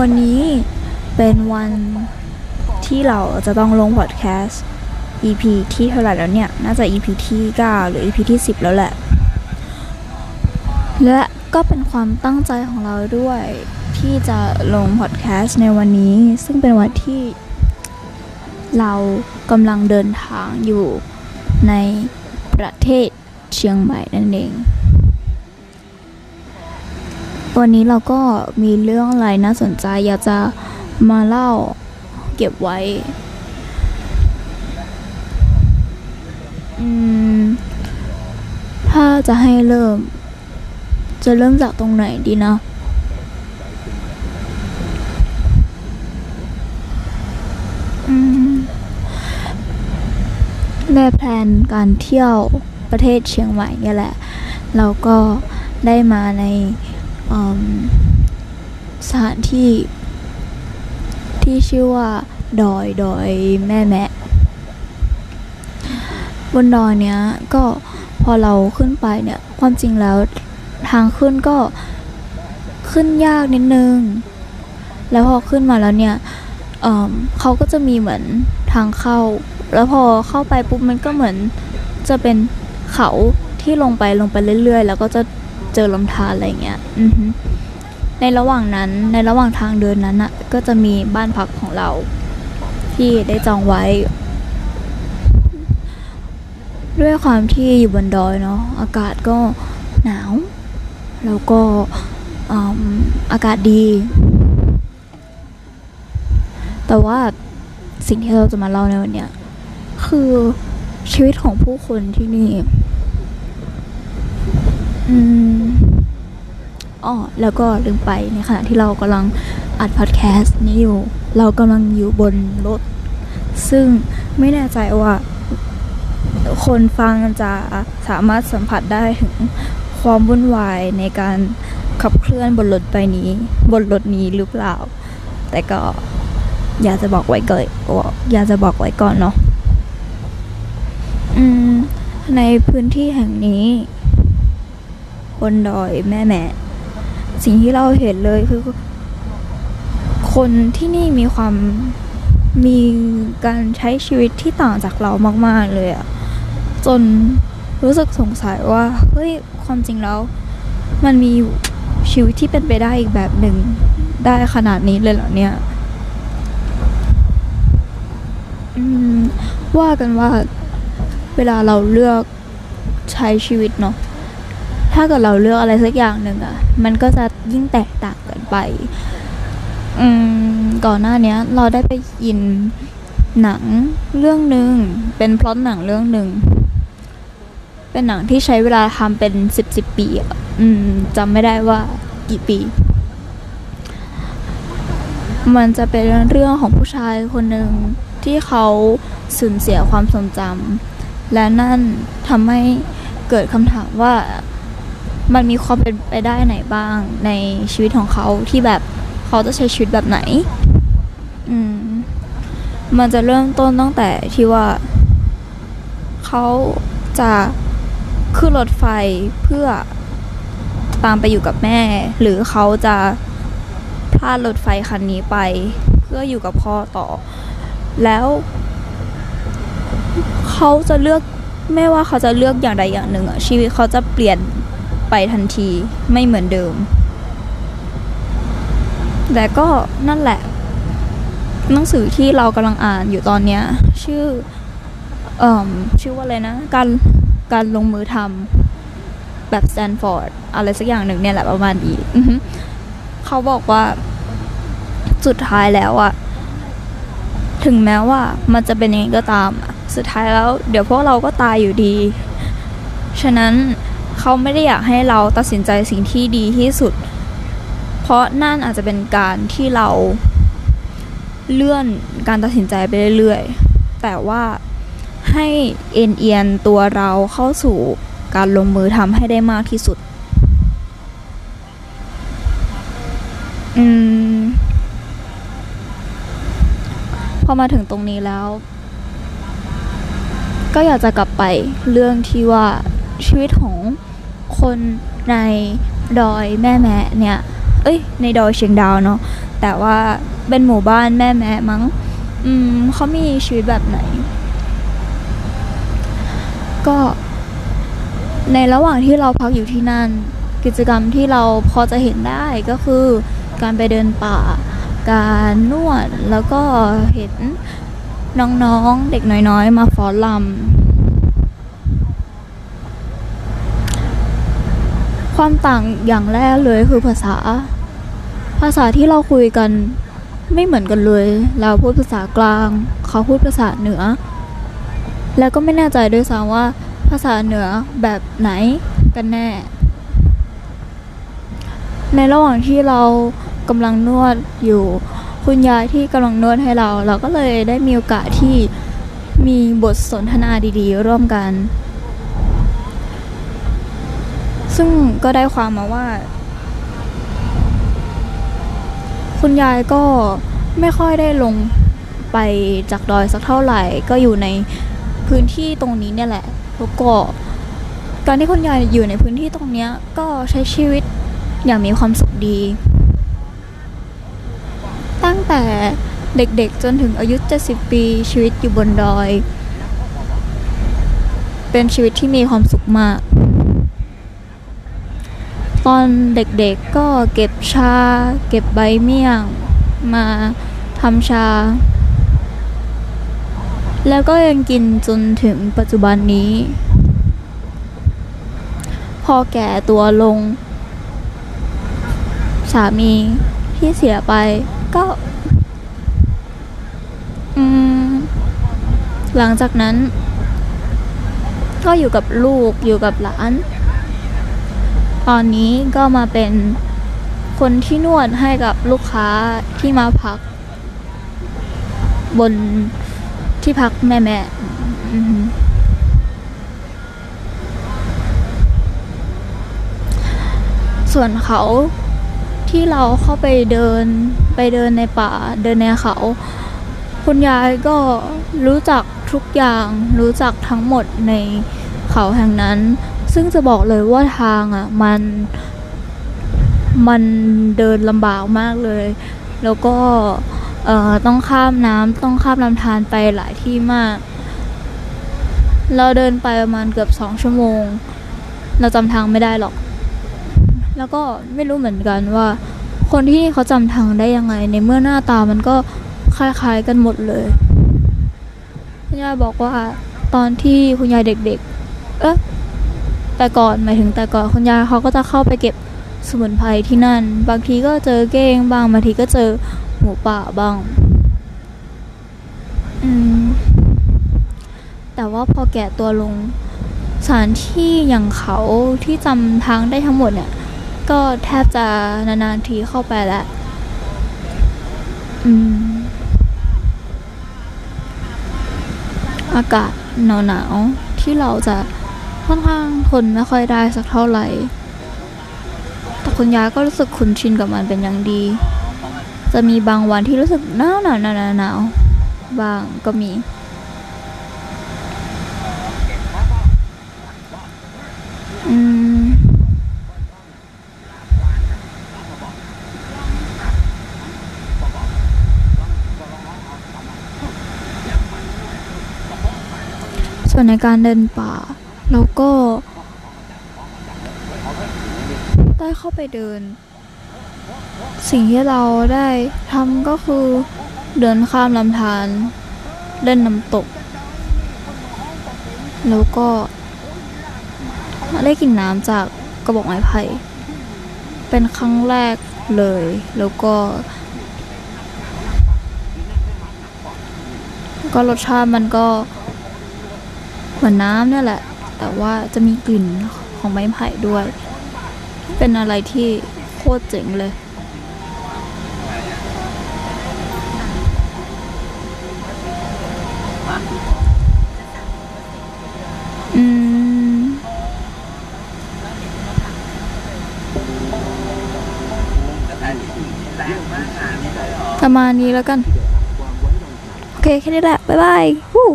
วันนี้เป็นวันที่เราจะต้องลงพอดแคสต์ EP ที่เท่าไหร่แล้วเนี่ย น่าจะ EP ที่ 9 หรือ EP ที่ 10 แล้วแหละ และก็เป็นความตั้งใจของเราด้วยที่จะลงพอดแคสต์ในวันนี้ ซึ่งเป็นวันที่เรากำลังเดินทางอยู่ในประเทศเชียงใหม่นั่นเอง วันนี้เราก็มีเรื่องอะไรน่าสนใจอยากจะมาเล่าเก็บไว้ อืม ถ้าจะให้เริ่ม จะเริ่มจากตรงไหนดีนะ อืมในแพลนการเที่ยวประเทศเชียงใหม่เนี่ยแหละ เราก็ได้มาใน สถานที่ที่ชื่อว่าดอยดอยแม่แมะบนดอยเนี้ยก็พอเราขึ้นไปเนี่ยความจริงแล้วทางขึ้นก็ขึ้นยากนิดนึง แล้วพอขึ้นมาแล้วเนี่ยเเขาก็จะมีเหมือนทางเข้า แล้วพอเข้าไปปุ๊บมันก็เหมือนจะเป็นเขาที่ลงไปลงไปเรื่อยๆ แล้วก็จะ เจอลำธารอะไรเงี้ยอือฮึในระหว่างนั้นในระหว่างทางเดินนั้นอะก็จะมีบ้านพักของเรา ที่ได้จองไว้ ด้วยความที่อยู่บนดอยเนาะอากาศก็หนาว แล้วก็ออากาศดี แต่ว่าสิ่งที่เราจะมาเล่าในวันเนี้ยคือชีวิตของผู้คนที่นี่ อืมอ๋อแล้วก็ลืมไปในขณะที่เรากำลังอัดพอดแคสต์นี้อยู่ เรากำลังอยู่บนรถ ซึ่งไม่แน่ใจว่า คนฟังจะสามารถสัมผัสได้ถึงความวุ่นวายในการขับเคลื่อนบนรถไปนี้ บนรถนี้หรือเปล่า แต่ก็อยากจะบอกไว้ก่อนอยากจะบอกไว้ก่อนเนาะในพื้นที่แห่งนี้ นดอยแม่แม่สิ่งที่เราเห็นเลยคือ คนที่นี่มีความมีการใช้ชีวิตที่ต่างจากเรามาก ๆ เลยอะจนรู้สึกสงสัยว่าเฮ้ยความจริงแล้ว มันมีชีวิตที่เป็นไปได้อีกแบบหนึ่งได้ขนาดนี้เลยเหรอเนี่ยว่ากันว่าเวลาเราเลือกใช้ชีวิตเนาะ ถ้าเกิดเราเลือกอะไรสักอย่างหนึ่งอะมันก็จะยิ่งแตกต่างกันไป อืมก่อนหน้านี้เราได้ไปยินหนังเรื่องหนึ่งเป็นพล็อตหนังเรื่องหนึ่งเป็นหนังที่ใช้เวลาทำเป็นสิบสิบปีอืมจำไม่ได้ว่ากี่ปี มันจะเป็นเรื่องของผู้ชายคนหนึ่งที่เขาสูญเสียความทรงจำและนั่นทำให้เกิดคำถามว่า มันมีความเป็นไปได้ไหนบ้างในชีวิตของเขาที่แบบเขาจะใช้ชีวิตแบบไหน อืม มันจะเริ่มต้นตั้งแต่ที่ว่า เขาจะขึ้นรถไฟเพื่อตามไปอยู่กับแม่ หรือเขาจะพลาดรถไฟคันนี้ไป เพื่ออยู่กับพ่อต่อ แล้ว เขาจะเลือกไม่ว่าเขาจะเลือกอย่างใดอย่างหนึ่งอะชีวิตเขาจะเปลี่ยน ไปทันทีไม่เหมือนเดิม แต่ก็นั่นแหละ หนังสือที่เรากำลังอ่านอยู่ตอนนี้ชื่อเอ่อชื่อว่าอะไรนะ การการลงมือทำแบบสแตนฟอร์ดอะไรสักอย่างหนึ่งเนี่ยแหละประมาณนี้เขาบอกว่าสุดท้ายแล้วอะถึงแม้ว่ามันจะเป็นยังไงก็ตาม สุดท้ายแล้ว เดี๋ยวพวกเราก็ตายอยู่ดี ฉะนั้น เขาไม่ได้อยากให้เราตัดสินใจสิ่งที่ดีที่สุด เพราะนั่นอาจจะเป็นการที่เราเลื่อนการตัดสินใจไปเรื่อยๆ แต่ว่าให้เอ็นเอียนตัวเราเข้าสู่การลงมือทำให้ได้มากที่สุด อืม พอมาถึงตรงนี้แล้ว ก็อยากจะกลับไปเรื่องที่ว่า ชีวิตของคนในดอยแม่แมะเนี่ย เอ้ย ในดอยเชียงดาวเนาะ แต่ว่าเป็นหมู่บ้านแม่แม่มั้ง อืมเขามีชีวิตแบบไหน ก็ในระหว่างที่เราพักอยู่ที่นั่น กิจกรรมที่เราพอจะเห็นได้ก็คือการไปเดินป่า การนวดแล้วก็เห็นน้องๆเด็กน้อยๆ มาฟ้อนลำ ความต่างอย่างแรกเลยคือภาษา ภาษาที่เราคุยกันไม่เหมือนกันเลย เราพูดภาษากลาง เขาพูดภาษาเหนือ แล้วก็ไม่แน่ใจด้วยซ้ำว่า ภาษาเหนือแบบไหนกันแน่ ในระหว่างที่เรากำลังนวดอยู่ คุณยายที่กำลังนวดให้เรา เราก็เลยได้มีโอกาสที่มีบทสนทนาดีๆ ร่วมกัน ซึ่งก็ได้ความมาว่า คุณยายก็ไม่ค่อยได้ลงไปจากดอยสักเท่าไหร่ ก็อยู่ในพื้นที่ตรงนี้เนี่ยแหละ แล้วก็การที่คุณยายอยู่ในพื้นที่ตรงเนี้ยก็ใช้ชีวิตอย่างมีความสุขดี ตั้งแต่เด็กๆจนถึงอายุ 70 ปีชีวิตอยู่บนดอย เป็นชีวิตที่มีความสุขมาก ตอนเด็กๆก็เก็บชา เก็บใบเมี่ยง มาทำชา แล้วก็ยังกินจนถึงปัจจุบันนี้ พอแก่ตัวลง สามีที่เสียไปก็หลังจากนั้น ก็อยู่กับลูกอยู่กับหลาน ตอนนี้ก็มาเป็นคนที่นวดให้กับลูกค้าที่มาพัก บนที่พักแม่แม่ส่วนเขาที่เราเข้าไปเดินไปเดินในป่าเดินในเขา คุณยายก็รู้จักทุกอย่างรู้จักทั้งหมดในเขาแห่งนั้น ซึ่งจะบอกเลยว่าทางอะมันมันเดินลำบากมากเลย แล้วก็ต้องข้ามน้ำต้องข้ามลำธารไปหลายที่มาก เราเดินไปประมาณเกือบสองชั่วโมง เราจำทางไม่ได้หรอก แล้วก็ไม่รู้เหมือนกันว่า คนที่เขาจำทางได้ยังไง ในเมื่อหน้าตามันก็คล้ายๆกันหมดเลยคุณยายบอกว่าตอนที่คุณยายเด็ก ๆ เอ๊ะ แต่ก่อนหมายถึงแต่ก่อนคุณยายเขาก็จะเข้าไปเก็บสมุนไพรที่นั่น บางทีก็เจอเก้งบางบางทีก็เจอหมูป่าบ้างอืมแต่ว่าพอแก่ตัวลงสถานที่อย่างเขาที่จำทางได้ทั้งหมดเนี่ย ก็แทบจะนานๆทีเข้าไปแล้วอืมอากาศหนาวๆที่เราจะ ค่อนข้างทนไม่ค่อยได้สักเท่าไหร่ แต่คุณยายก็รู้สึกคุ้นชินกับมันเป็นอย่างดี จะมีบางวันที่รู้สึกหนาวหนาวหนาวหนาวนาวบางก็มี อืม ส่วนในการเดินป่า เราก็ได้เข้าไปเดิน สิ่งที่เราได้ทำก็คือเดินข้ามลำธารเล่นน้ำตก แล้วก็ได้กินน้ำจากกระบอกไม้ไผ่ เป็นครั้งแรกเลย แล้วก็ ก็รสชาติมันก็เหมือนน้ำเนี่ยแหละ แต่ว่าจะมีกลิ่นของไม้ไผ่ด้วย เป็นอะไรที่โคตรเจ๋งเลย อืม ประมาณนี้แล้วกัน โอเค แค่นี้แหละ บ๊ายบายฮู้